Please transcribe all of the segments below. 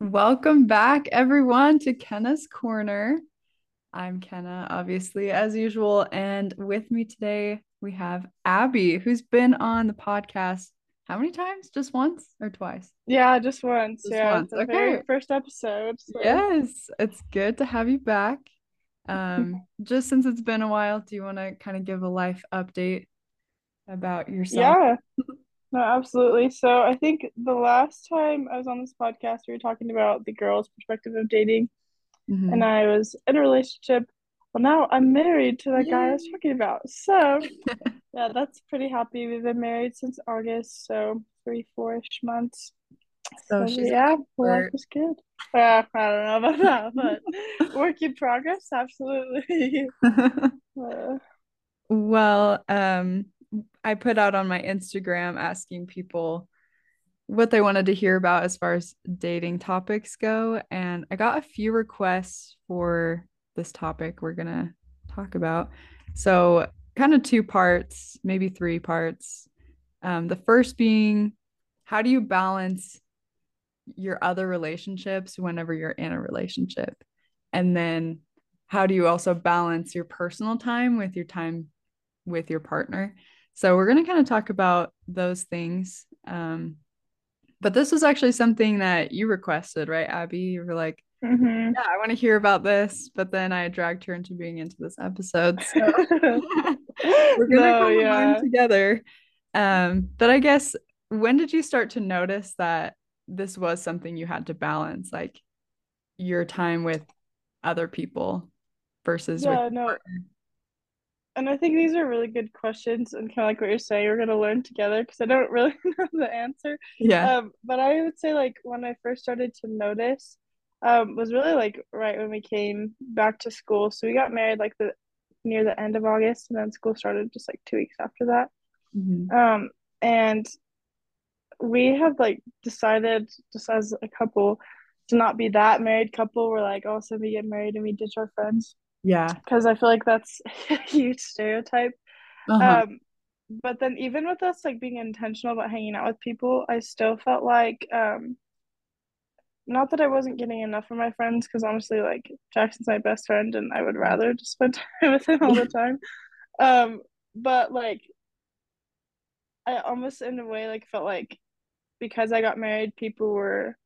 Welcome back, everyone, to Kenna's Corner. I'm Kenna, obviously, as usual. And with me today, we have Abby, who's been on the podcast how many times? Just once or twice? Yeah, just once. Just yeah, once. Okay. first episode. so- Yes, it's good to have you back. Um, just since it's been a while, do you want to kind of give a life update about yourself? Yeah. No, absolutely. So I think the last time I was on this podcast, we were talking about the girl's perspective of dating, Mhm. and I was in a relationship. Well, now I'm married to that guy I was talking about. So yeah, that's pretty happy. We've been married since August, so three, four-ish months. So So she's yeah, life is good. Uh, I don't know about that, but work in progress, absolutely. Uh, Well, um, I put out on my Instagram asking people what they wanted to hear about as far as dating topics go, and I got a few requests for this topic we're gonna talk about. So, kind of two parts, maybe three parts. Um, the first being, how do you balance your other relationships whenever you're in a relationship? And then how do you also balance your personal time with your time with your partner? So we're going to kind of talk about those things. Um, but this was actually something that you requested, right, Abby? You were like, mhm. yeah, I want to hear about this. But then I dragged her into being into this episode. So we're gonna No, kind of yeah. together. Um, but I guess when did you start to notice that this was something you had to balance, like your time with other people versus Yeah, your no, partner? and I think these are really good questions, and kind of like what you're saying, we're gonna learn together because I don't really know the answer. Yeah. Um, but I would say like when I first started to notice, um, was really like right when we came back to school. So we got married like the near the end of August, and then school started just like two weeks after that. Mhm. Um, and we have like decided just as a couple to not be that married couple. We're like, oh, so we get married and we ditch our friends Yeah. because I feel like that's a huge stereotype. Uh-huh. Um, but then even with us like being intentional about hanging out with people, I still felt like um not that I wasn't getting enough of my friends because honestly like Jackson's my best friend and I would rather just spend time with him all the time. Um, but like I almost in a way like felt like because I got married, people were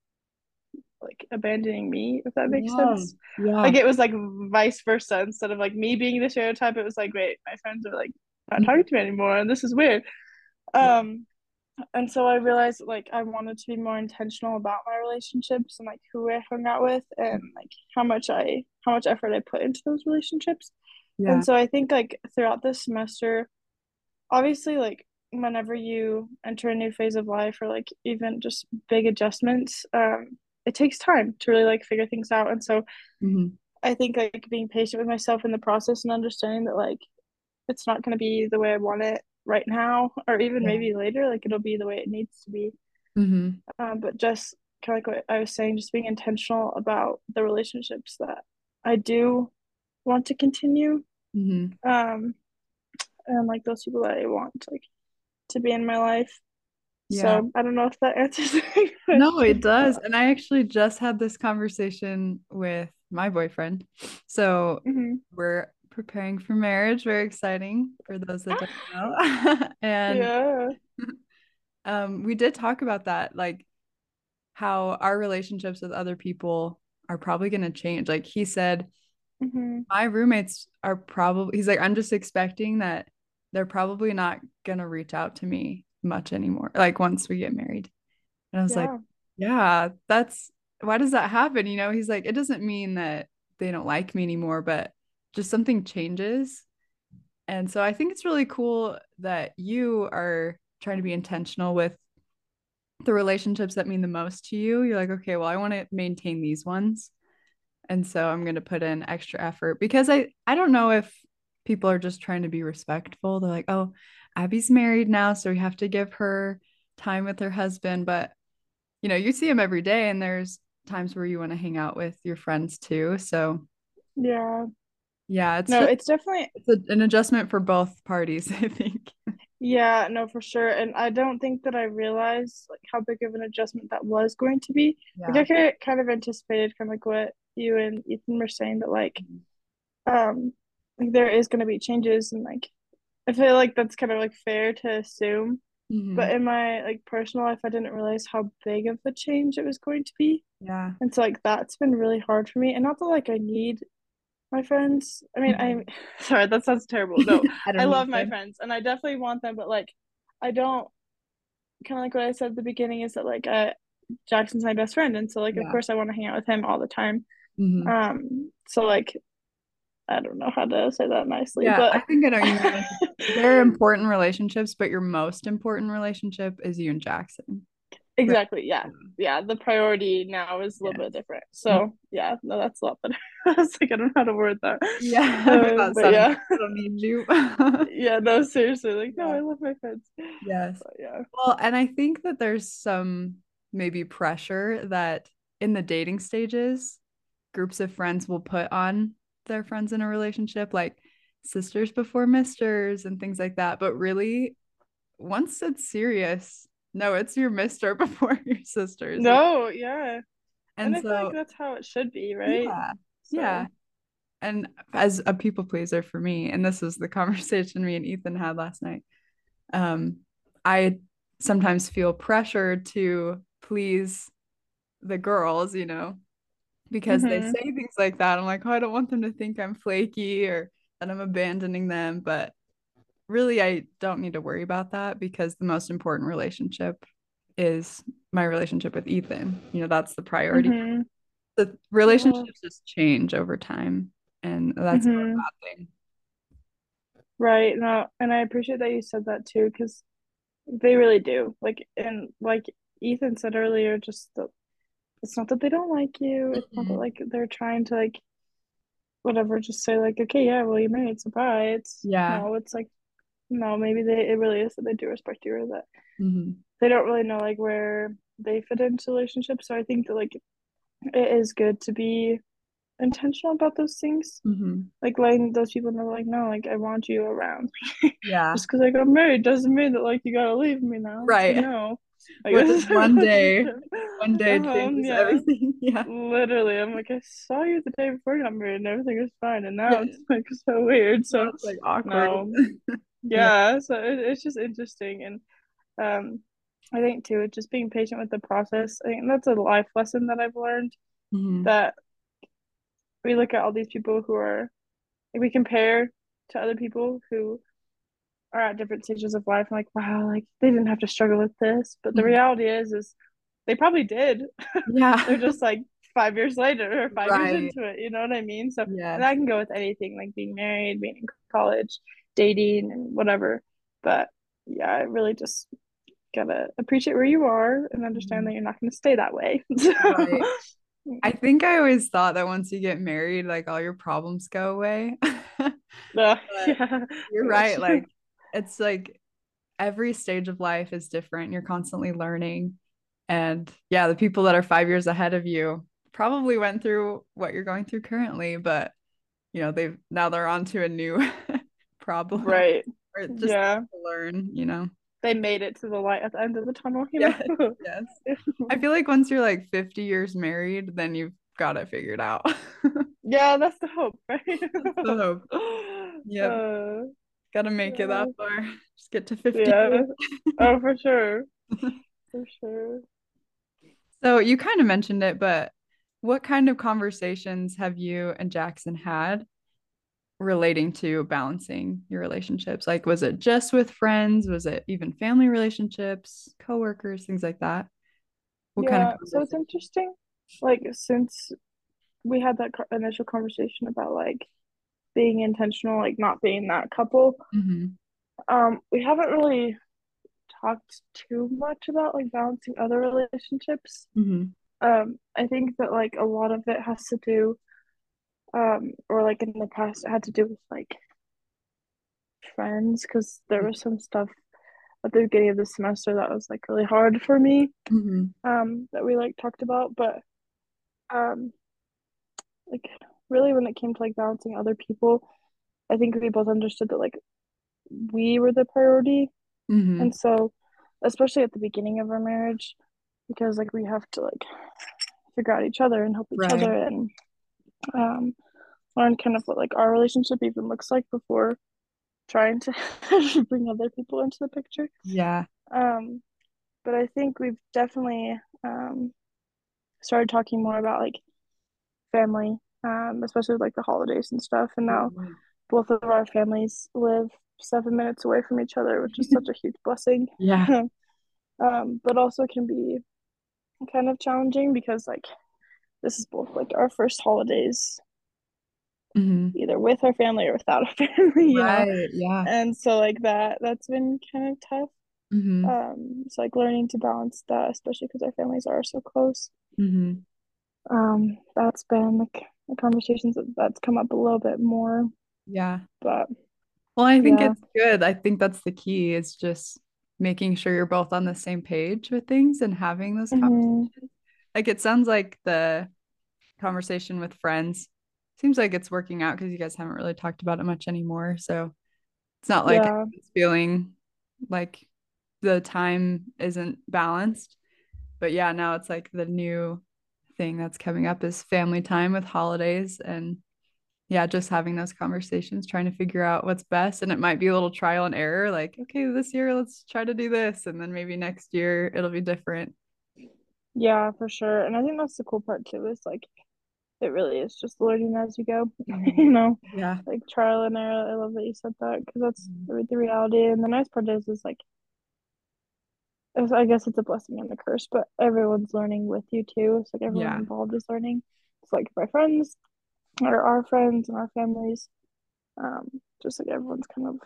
like abandoning me, if that makes Yeah. sense. Yeah. Like it was like vice versa. Instead of like me being the stereotype, it was like, wait, my friends are like not talking to me anymore, and this is weird. Um, and so I realized like I wanted to be more intentional about my relationships and like who I hung out with and like how much I how much effort I put into those relationships. Yeah. And so I think like throughout this semester, obviously like whenever you enter a new phase of life or like even just big adjustments, um, it takes time to really like figure things out. And so Mhm. I think like being patient with myself in the process and understanding that like it's not going to be the way I want it right now or even Yeah. maybe later, like it'll be the way it needs to be. Mhm. Um, but just kind of like what I was saying, just being intentional about the relationships that I do want to continue. Mhm. Um, and like those people that I want like to be in my life. Yeah. So I don't know if that answers No, it does. And I actually just had this conversation with my boyfriend. So Mhm. we're preparing for marriage. Very exciting for those that don't know. And Yeah. um, we did talk about that, like how our relationships with other people are probably going to change. Like he said, hmm my roommates are probably, he's like, I'm just expecting that they're probably not going to reach out to me much anymore, like once we get married. And I was like, Yeah. yeah, that's why does that happen? You know, he's like, it doesn't mean that they don't like me anymore, but just something changes. And so I think it's really cool that you are trying to be intentional with the relationships that mean the most to you. You're like, okay, well, I want to maintain these ones. And so I'm going to put in extra effort because I I don't know if people are just trying to be respectful. They're like, "Oh, Abby's married now, so we have to give her time with her husband." But you know, you see him every day and there's times where you want to hang out with your friends too. So Yeah. Yeah, it's No, just it's definitely it's a, an adjustment for both parties, I think. yeah, no, for sure. And I don't think that I realized like how big of an adjustment that was going to be. Like Yeah. I kind of kind of anticipated kind of like what you and Ethan were saying that like um like there is going to be changes and like I feel like that's kind of like fair to assume. hmm But in my like personal life, I didn't realize how big of a change it was going to be. Yeah. And so like that's been really hard for me. And not that like I need my friends. I mean, I'm Mhm. sorry, that sounds terrible. No, I I love my friends and I definitely want them, but like I don't kind of like what I said at the beginning is that like uh Jackson's my best friend and so like of course I want to hang out with him all the time. hmm Um so like I don't know how to say that nicely, Yeah, I think I know you mean. They're important relationships, but your most important relationship is you and Jackson. Right. exactly, yeah. Yeah, the priority now is a little bit different. Mm-hmm. So yeah, no, that's a lot better. I was like, I don't know how to word that. Yeah, um, but yeah. I don't need you. Yeah, no, seriously, like no, Yeah. I love my friends. Yes. But yeah. Well, and I think that there's some maybe pressure that in the dating stages, groups of friends will put on their friends in a relationship, like sisters before misters and things like that. But really, once it's serious, no, it's your mister before your sisters. No, yeah. And And I feel like so, that's how it should be, right? yeah, yeah. And as a people pleaser for me, and this was the conversation me and Ethan had last night, um, I sometimes feel pressure to please the girls, you know, because they hmm say things like that. I'm like, oh, I don't want them to think I'm flaky or that I'm abandoning them. But really, I don't need to worry about that because the most important relationship is my relationship with Ethan. You know, that's the priority. hmm The relationships just change over time, and that's not a bad thing. Right. No, and I appreciate that you said that too, because they really do. Like, and like Ethan said earlier, just the, it's not that they don't like you. It's not that like they're trying to like whatever, just say like, okay, yeah, well, you're married, It's Yeah. No, it's like, no, maybe they it really is that they do respect you or that hmm they don't really know like where they fit into relationships. So I think that like it is good to be intentional about those things. hmm Like letting those people know like, no, like I want you around. Yeah. Just because I got married doesn't mean that like you gotta leave me now. Right. no. Does one day, one day uh-huh, changes yeah. everything. Yeah. Literally, I'm like, I saw you the day before you got married and everything was fine, and now Yeah. it's like so weird. So it's like awkward. no, Yeah. yeah. So it, it's just interesting, and um, I think too, it's just being patient with the process. I think that's a life lesson that I've learned hmm that we look at all these people who are we compare to other people who are at different stages of life and like wow like they didn't have to struggle with this but the hmm reality is is they probably did Yeah. they're just like five years later or five years into it you know what i mean so and Yes. that can go with anything like being married being in college dating and whatever but yeah i really just gotta appreciate where you are and understand that Mhm. you're not going to stay that way Right. I think I always thought that once you get married, like all your problems go away. uh, yeah you're right. Like it's like every stage of life is different. You're constantly learning. And yeah, the people that are five years ahead of you probably went through what you're going through currently, but you know, they've now they're on to a new problem right or just yeah to learn, you know. they made it to the light at the end of the tunnel, you Yes, know? yes. I feel like once you're like 50 years married, then you've got it figured out. yeah, that's the hope, right? That's the hope. Yep. uh, Gotta make it that far. Just get to 50 yeah. Oh, for sure. For sure. So you kind of mentioned it, but what kind of conversations have you and Jackson had relating to balancing your relationships? Like, was it just with friends? Was it even family relationships, coworkers, things like that? What kind of Yeah, so it's interesting. Like, since we had that initial conversation about like being intentional, like not being that couple, hmm um, we haven't really talked too much about like balancing other relationships. hmm Um, I think that like a lot of it has to do um or like in the past it had to do with like friends because there was some stuff at the beginning of the semester that was like really hard for me hmm um that we like talked about but um like really when it came to like balancing other people, I think we both understood that like we were the priority. Mm-hmm. And so, especially at the beginning of our marriage, because like we have to like figure out each other and help each Right. other and um learn kind of what like our relationship even looks like before trying to bring other people into the picture. Yeah. Um, but I think we've definitely um started talking more about like family, um, especially with, like the holidays and stuff. And now Mhm. both of our families live seven minutes away from each other, which is such a huge blessing. Yeah. Um, but also can be kind of challenging because like this is both like our first holidays hmm either with our family or without our family, you know. Yeah. And so like that that's been kind of tough. hmm Um, so like learning to balance that, especially because our families are so close. hmm Um, that's been like the conversations that, that's come up a little bit more, Yeah. but Well, I think Yeah. it's good. I think that's the key is just making sure you're both on the same page with things and having those Mhm. conversations. Like it sounds like the conversation with friends seems like it's working out because you guys haven't really talked about it much anymore. So it's not like Yeah. it's feeling like the time isn't balanced. But yeah, now it's like the new thing that's coming up is family time with holidays and yeah, just having those conversations, trying to figure out what's best. And it might be a little trial and error, like, okay, this year let's try to do this. And then maybe next year it'll be different. yeah, for sure. And I think that's the cool part too, is like it really is just learning as you go, Mhm. you know, Yeah. like trial and error. I love that you said that because that's Mhm. the, reality. And the nice part is, is like, I guess it's a blessing and a curse, but everyone's learning with you too. It's like everyone Yeah. involved is learning. It's like my friends or our friends and our families. Um, just like everyone's kind of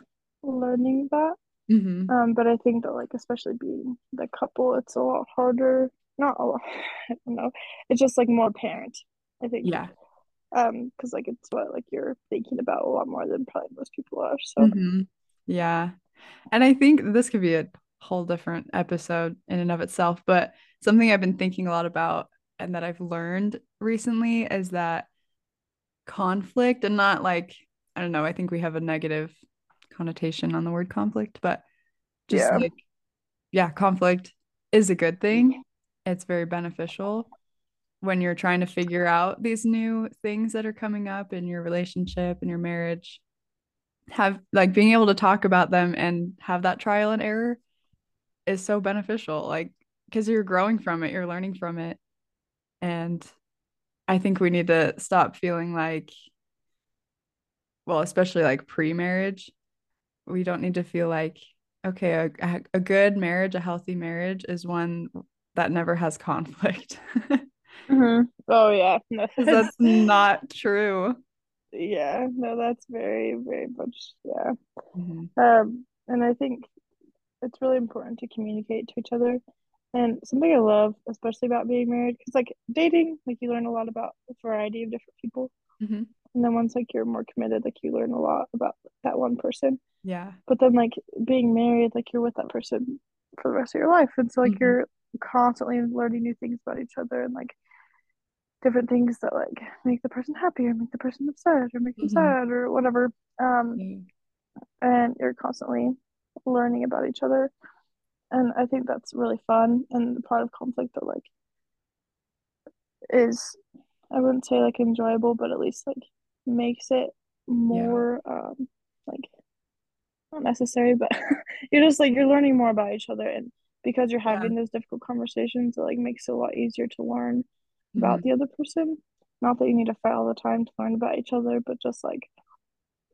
learning that. hmm Um, but I think that like especially being the couple, it's a lot harder. Not a lot, I don't know. It's just like more apparent, I think. Yeah. Um, because like it's what like you're thinking about a lot more than probably most people are. So hmm Yeah. And I think this could be a whole different episode in and of itself, but something I've been thinking a lot about and that I've learned recently is that conflict and not like, I don't know, I think we have a negative connotation on the word conflict, but just Yeah. like, yeah, conflict is a good thing. It's very beneficial when you're trying to figure out these new things that are coming up in your relationship and your marriage. Have like being able to talk about them and have that trial and error is so beneficial. Like, because you're growing from it, you're learning from it. And I think we need to stop feeling like, well, especially like pre-marriage, we don't need to feel like, okay, a, a- good marriage, a healthy marriage is one that never has conflict. Mhm. Oh yeah, no, 'Cause that's not true. yeah, no, that's very, very much yeah. Mhm. Um, and I think it's really important to communicate to each other. And something I love, especially about being married, because like dating, like you learn a lot about a variety of different people. Mhm. And then once like you're more committed, like you learn a lot about that one person. Yeah. But then like being married, like you're with that person for the rest of your life. And so like Mhm. you're constantly learning new things about each other and like different things that like make the person happy or make the person upset or make them Mhm. sad or whatever. Um, and you're constantly learning about each other. And I think that's really fun and the part of conflict that like is I wouldn't say like enjoyable, but at least like makes it more um like not necessary, but you're just like you're learning more about each other and because you're having those difficult conversations, it like makes it a lot easier to learn about Mhm. the other person. Not that you need to fight all the time to learn about each other, but just like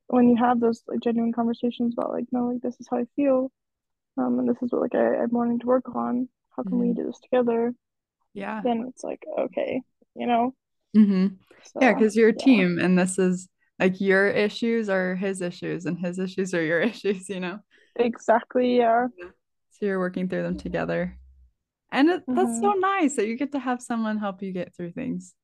when you have those like genuine conversations about like, no, like this is how I feel, um, and this is what like I, I'm wanting to work on. How can we Mhm. do this together? Yeah. Then it's like, okay, you know? hmm So Yeah, because you're a yeah. team and this is like your issues are his issues and his issues are your issues, you know? Exactly, yeah. So you're working through them together. And it, that's so Mhm. nice that you get to have someone help you get through things.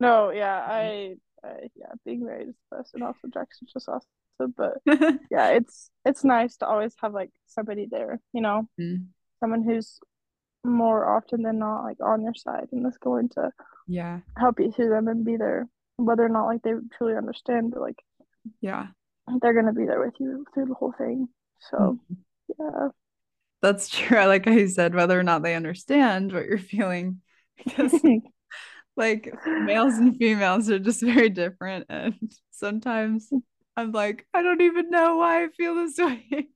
No, yeah, I, I yeah, being married is the best and also Jackson's just awesome. But yeah, it's it's nice to always have like somebody there, you know, Mm, someone who's more often than not like on your side and is going to Yeah. help you through them and be there whether or not like they truly understand, but like Yeah. they're gonna be there with you through the whole thing. So Mhm. yeah. That's true. I Like I said, whether or not they understand what you're feeling, because like males and females are just very different. And sometimes I'm like, I don't even know why I feel this way.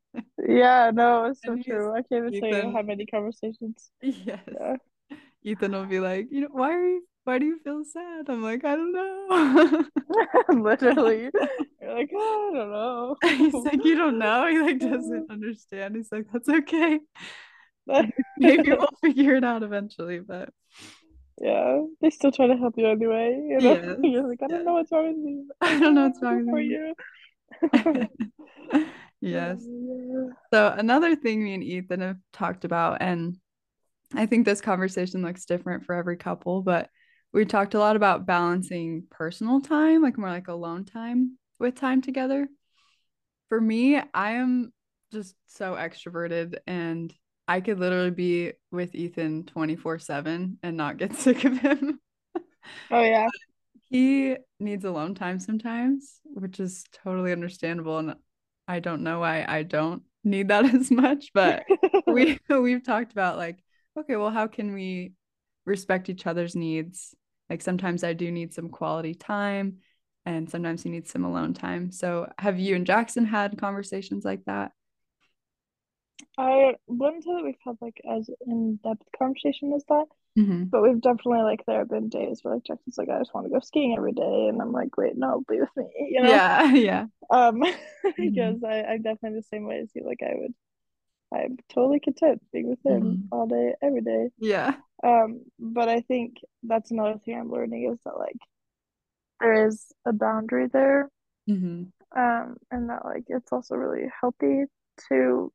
Yeah, no, it's so true. I can't even tell you how Ethan, many conversations. yes. Yeah. Ethan will be like, you know, why are you why do you feel sad? I'm like, I don't know. Literally. You're like, oh, I don't know. He's like, you don't know. He like doesn't understand. He's like, that's okay. Maybe we'll figure it out eventually, but Yeah, they still try to help you anyway, you know? yes, You're like, I don't know what's wrong with me. I don't know what's wrong with you. Yes. Yeah. So another thing me and Ethan have talked about, and I think this conversation looks different for every couple, but we talked a lot about balancing personal time, like more like alone time with time together. For me, I am just so extroverted and I could literally be with Ethan 24/7 and not get sick of him. Oh yeah. He needs alone time sometimes, which is totally understandable. And I don't know why I don't need that as much, but we we've talked about like, okay, well, how can we respect each other's needs? Like sometimes I do need some quality time and sometimes he needs some alone time. So have you and Jackson had conversations like that? I wouldn't say that we've had like as in-depth conversation as that, hmm but we've definitely like there have been days where like Jackson's like, I just want to go skiing every day, and I'm like, wait, no, be with me, you know? Yeah, yeah. Um, because I I'm definitely the same way as you. Like I would, I'm totally content being with him hmm all day, every day. Yeah. Um, but I think that's another thing I'm learning is that like there is a boundary there, hmm um, and that like it's also really healthy to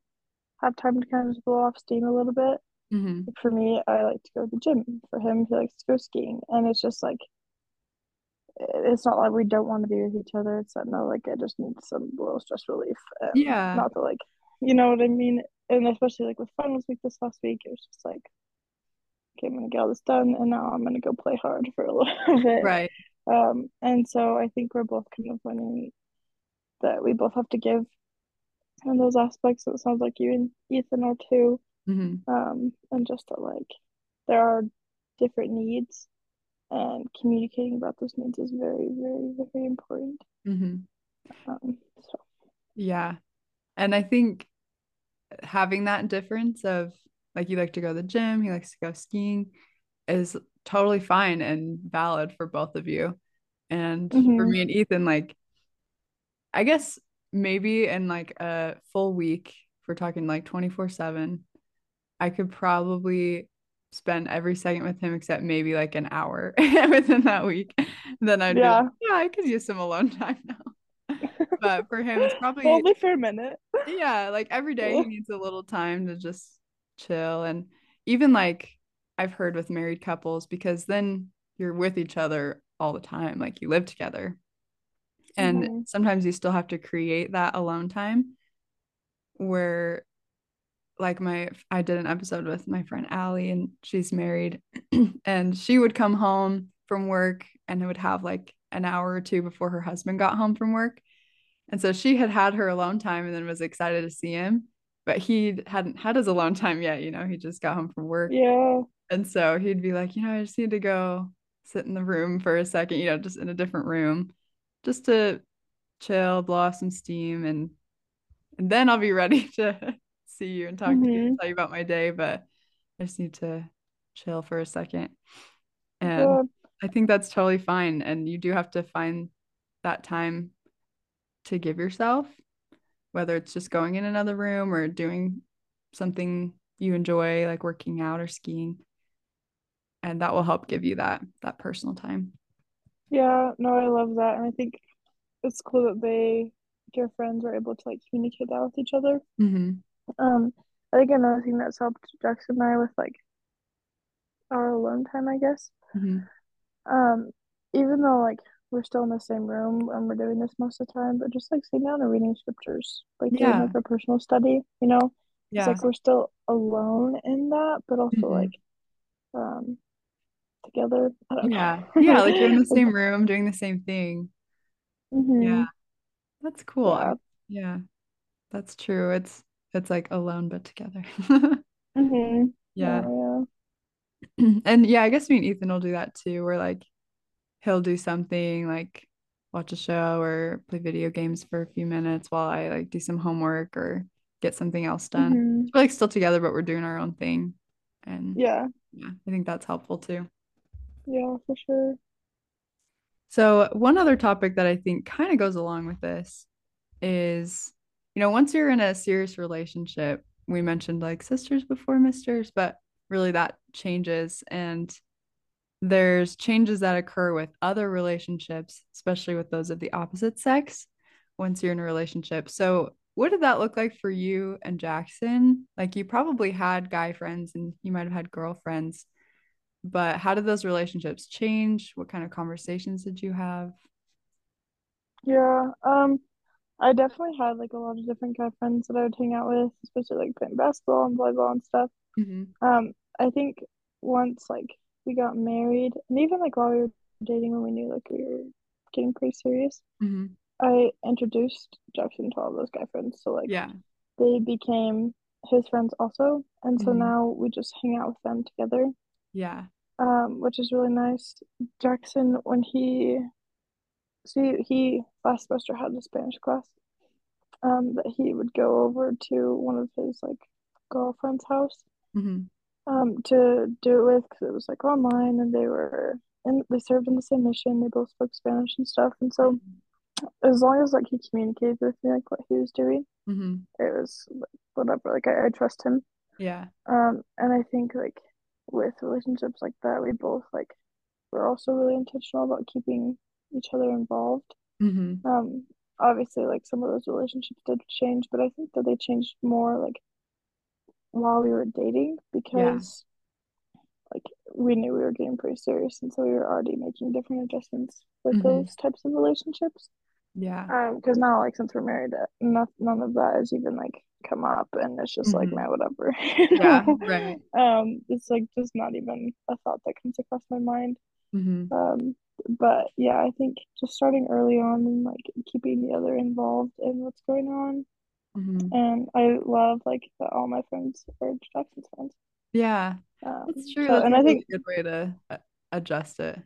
have time to kind of just blow off steam a little bit. hmm For me, I like to go to the gym. For him, he likes to go skiing, and it's just like it's not like we don't want to be with each other. It's that no, like I just need some little stress relief, and Yeah. not to like, you know what I mean. And especially like with finals week this last week, it was just like, okay, I'm gonna get all this done, and now I'm gonna go play hard for a little bit. Right. Um, and so I think we're both kind of learning that we both have to give in those aspects. It sounds like you and Ethan are too. hmm Um, and just that like there are different needs and communicating about those needs is very, very, very important. hmm Um, so Yeah. And I think having that difference of like you like to go to the gym, he likes to go skiing is totally fine and valid for both of you. And for hmm me and Ethan, like I guess maybe in like a full week, if we're talking like 24/7, I could probably spend every second with him except maybe like an hour within that week. then I'd be like, yeah, yeah, I could use some alone time now. But for him, it's probably only for a minute. yeah, like every day he needs a little time to just chill. And even like I've heard with married couples, because then you're with each other all the time, like you live together. And hmm sometimes you still have to create that alone time where like my I did an episode with my friend Allie and she's married and she would come home from work and it would have like an hour or two before her husband got home from work. And so she had had her alone time and then was excited to see him, but he hadn't had his alone time yet, you know, he just got home from work. Yeah. And so he'd be like, you know, I just need to go sit in the room for a second, you know, just in a different room, just to chill, blow off some steam and and then I'll be ready to see you and talk to you and hmm tell you about my day, but I just need to chill for a second. And Yeah. I think that's totally fine. And you do have to find that time to give yourself, whether it's just going in another room or doing something you enjoy, like working out or skiing. And that will help give you that that personal time. Yeah. No, I love that, and I think it's cool that they, your friends, were able to like communicate that with each other. Mm-hmm. Um, I think another thing that's helped Jackson and I with like our alone time, I guess. Mm-hmm. Um, even though like we're still in the same room and we're doing this most of the time, but just like sitting down and reading scriptures, like doing Yeah. like our personal study, you know, it's like we're still alone in that, but also Mm-hmm. like um together. Yeah. Yeah, like you're in the same room doing the same thing. Yeah, hmm that's cool. Yeah. yeah, that's true. It's it's like alone but together. hmm Yeah. Oh And yeah, I guess me and Ethan will do that too, where like he'll do something like watch a show or play video games for a few minutes while I like do some homework or get something else yeah. done. hmm We're like still together, but we're doing our own thing. And Yeah. yeah, I think that's helpful too. Yeah, for sure. So, one other topic that I think kind of goes along with this is, you know, once you're in a serious relationship, we mentioned like sisters before misters, but really that changes. And there's changes that occur with other relationships, especially with those of the opposite sex once you're in a relationship. So, what did that look like for you and Jackson? Like, you probably had guy friends and you might have had girlfriends, but how did those relationships change? What kind of conversations did you have? Yeah. Um, I definitely had like a lot of different guy friends that I would hang out with, especially like playing basketball and volleyball and stuff. hmm Um, I think once like we got married, and even like while we were dating, when we knew like we were getting pretty serious, hmm I introduced Jackson to all those guy friends. So like Yeah. they became his friends also, and so hmm now we just hang out with them together, Yeah. Um, which is really nice. Jackson, when he see he last semester had a Spanish class, um, that he would go over to one of his like girlfriend's house hmm um to do it with because it was like online and they were and they served in the same mission they both spoke spanish and stuff and so as long as like he communicated with me like what he was doing hmm it was like, whatever like I, I trust him Yeah. um and i think like with relationships like that we both like we're also really intentional about keeping each other involved hmm um obviously like some of those relationships did change but i think that they changed more like while we were dating Yeah. because like we knew we were getting pretty serious and so we were already making different adjustments with hmm those types of relationships Yeah. um because now like since we're married uh, not, none of that has even like come up and it's just like hmm man whatever Yeah. Right. um it's like just not even a thought that comes across my mind hmm um but yeah I think just starting early on and like keeping the other involved in what's going on hmm and I love like that all my friends are Jackson's friends Yeah. um That's true. so That's and a I think good way to uh, adjust it.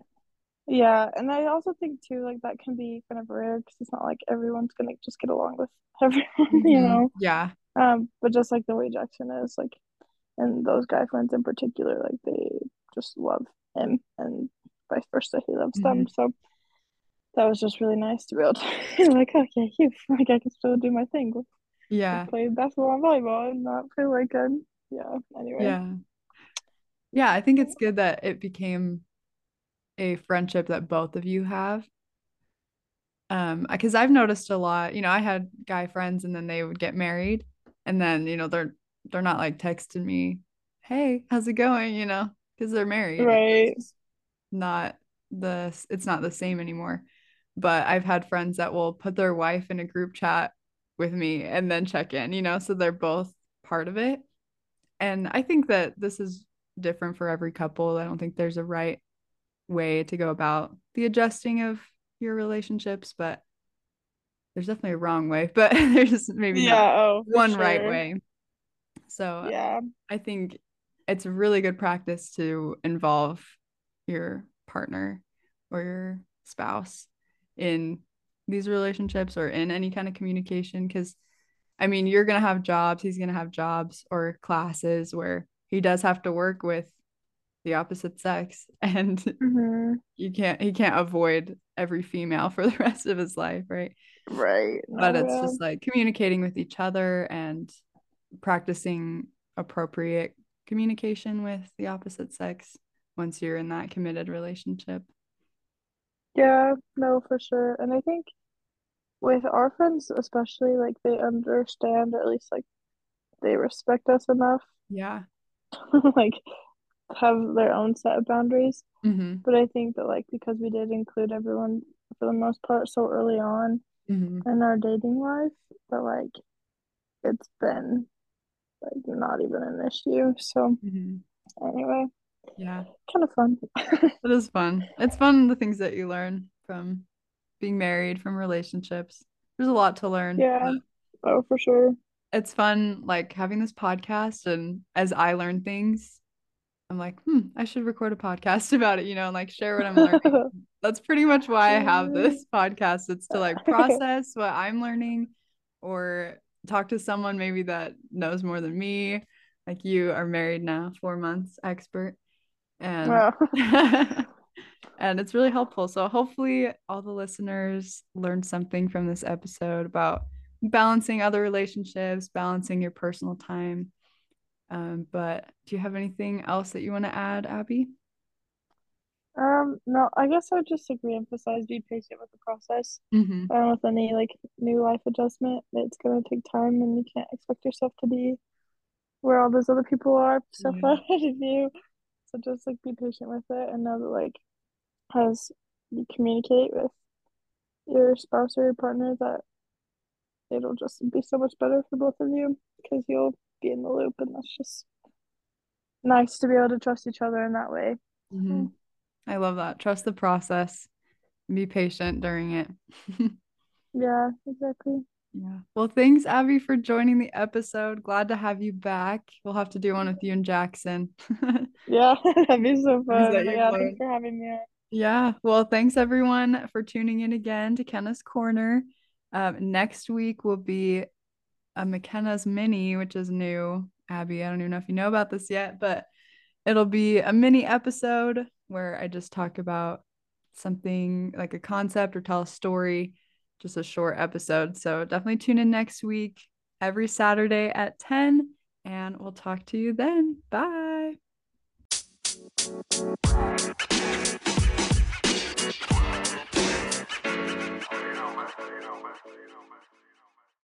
Yeah, and I also think too, like that can be kind of rare because it's not like everyone's gonna just get along with everyone, you hmm know. Yeah. Um, but just like the way Jackson is, like, and those guy friends in particular, like they just love him, and vice versa, he loves them. hmm So that was just really nice to be able to like, okay, you like I can still do my thing, Yeah. play basketball and volleyball, and not feel like I'm, yeah. Anyway, Yeah. Yeah. I think it's good that it became a friendship that both of you have. Um, because I've noticed a lot, you know, I had guy friends and then they would get married and then, you know, they're they're not like texting me, "Hey, how's it going?" you know, because they're married. Like it's right, not the it's not the same anymore. But I've had friends that will put their wife in a group chat with me and then check in, you know, so they're both part of it. And I think that this is different for every couple. I don't think there's a right way to go about the adjusting of your relationships, but there's definitely a wrong way, but there's maybe yeah, oh, one right way. So yeah, I think it's a really good practice to involve your partner or your spouse in these relationships or in any kind of communication because I mean, you're going to have jobs, he's going to have jobs or classes where he does have to work with the opposite sex and mm-hmm. you can't he can't avoid every female for the rest of his life, right? Right, But it's yeah. just like communicating with each other and practicing appropriate communication with the opposite sex once you're in that committed relationship. Yeah, no, for sure. And I think with our friends, especially, like they understand, or at least like they respect us enough, Yeah. like have their own set of boundaries. Mm-hmm. But I think that like because we did include everyone for the most part so early on Mm-hmm. in our dating life, but like it's been like not even an issue. So Mm-hmm. anyway, Yeah. Kind of fun. it is fun. It's fun the things that you learn from being married, from relationships. There's a lot to learn. Yeah. Oh, for sure. It's fun like having this podcast and as I learn things, I'm like, hmm, I should record a podcast about it, you know, and like share what I'm learning. That's pretty much why I have this podcast. It's to like process what I'm learning or talk to someone maybe that knows more than me. Like you are married now, four months expert. And wow. and it's really helpful. So hopefully all the listeners learned something from this episode about balancing other relationships, balancing your personal time. Um, but do you have anything else that you want to add, Abby? Um, no, I guess I would just like reemphasize be patient with the process. Mm-hmm. Um, with any like new life adjustment, it's gonna take time, and you can't expect yourself to be where all those other people are so yeah. far ahead of you. So just like be patient with it, and know that like as you communicate with your spouse or your partner, that it'll just be so much better for both of you because you'll be in the loop, and that's just nice to be able to trust each other in that way. Mm-hmm. I love that. Trust the process. Be patient during it. yeah, exactly. Yeah. Well, thanks, Abby, for joining the episode. Glad to have you back. We'll have to do one with you and Jackson. yeah, that'd be so fun. Yeah, thanks for having me. Yeah. Well, thanks everyone for tuning in again to Kenna's Corner. Um, next week will be a McKenna's Mini, which is new. Abby, I don't even know if you know about this yet, but it'll be a mini episode where I just talk about something like a concept or tell a story, just a short episode. So definitely tune in next week, every Saturday at 10, and we'll talk to you then. Bye.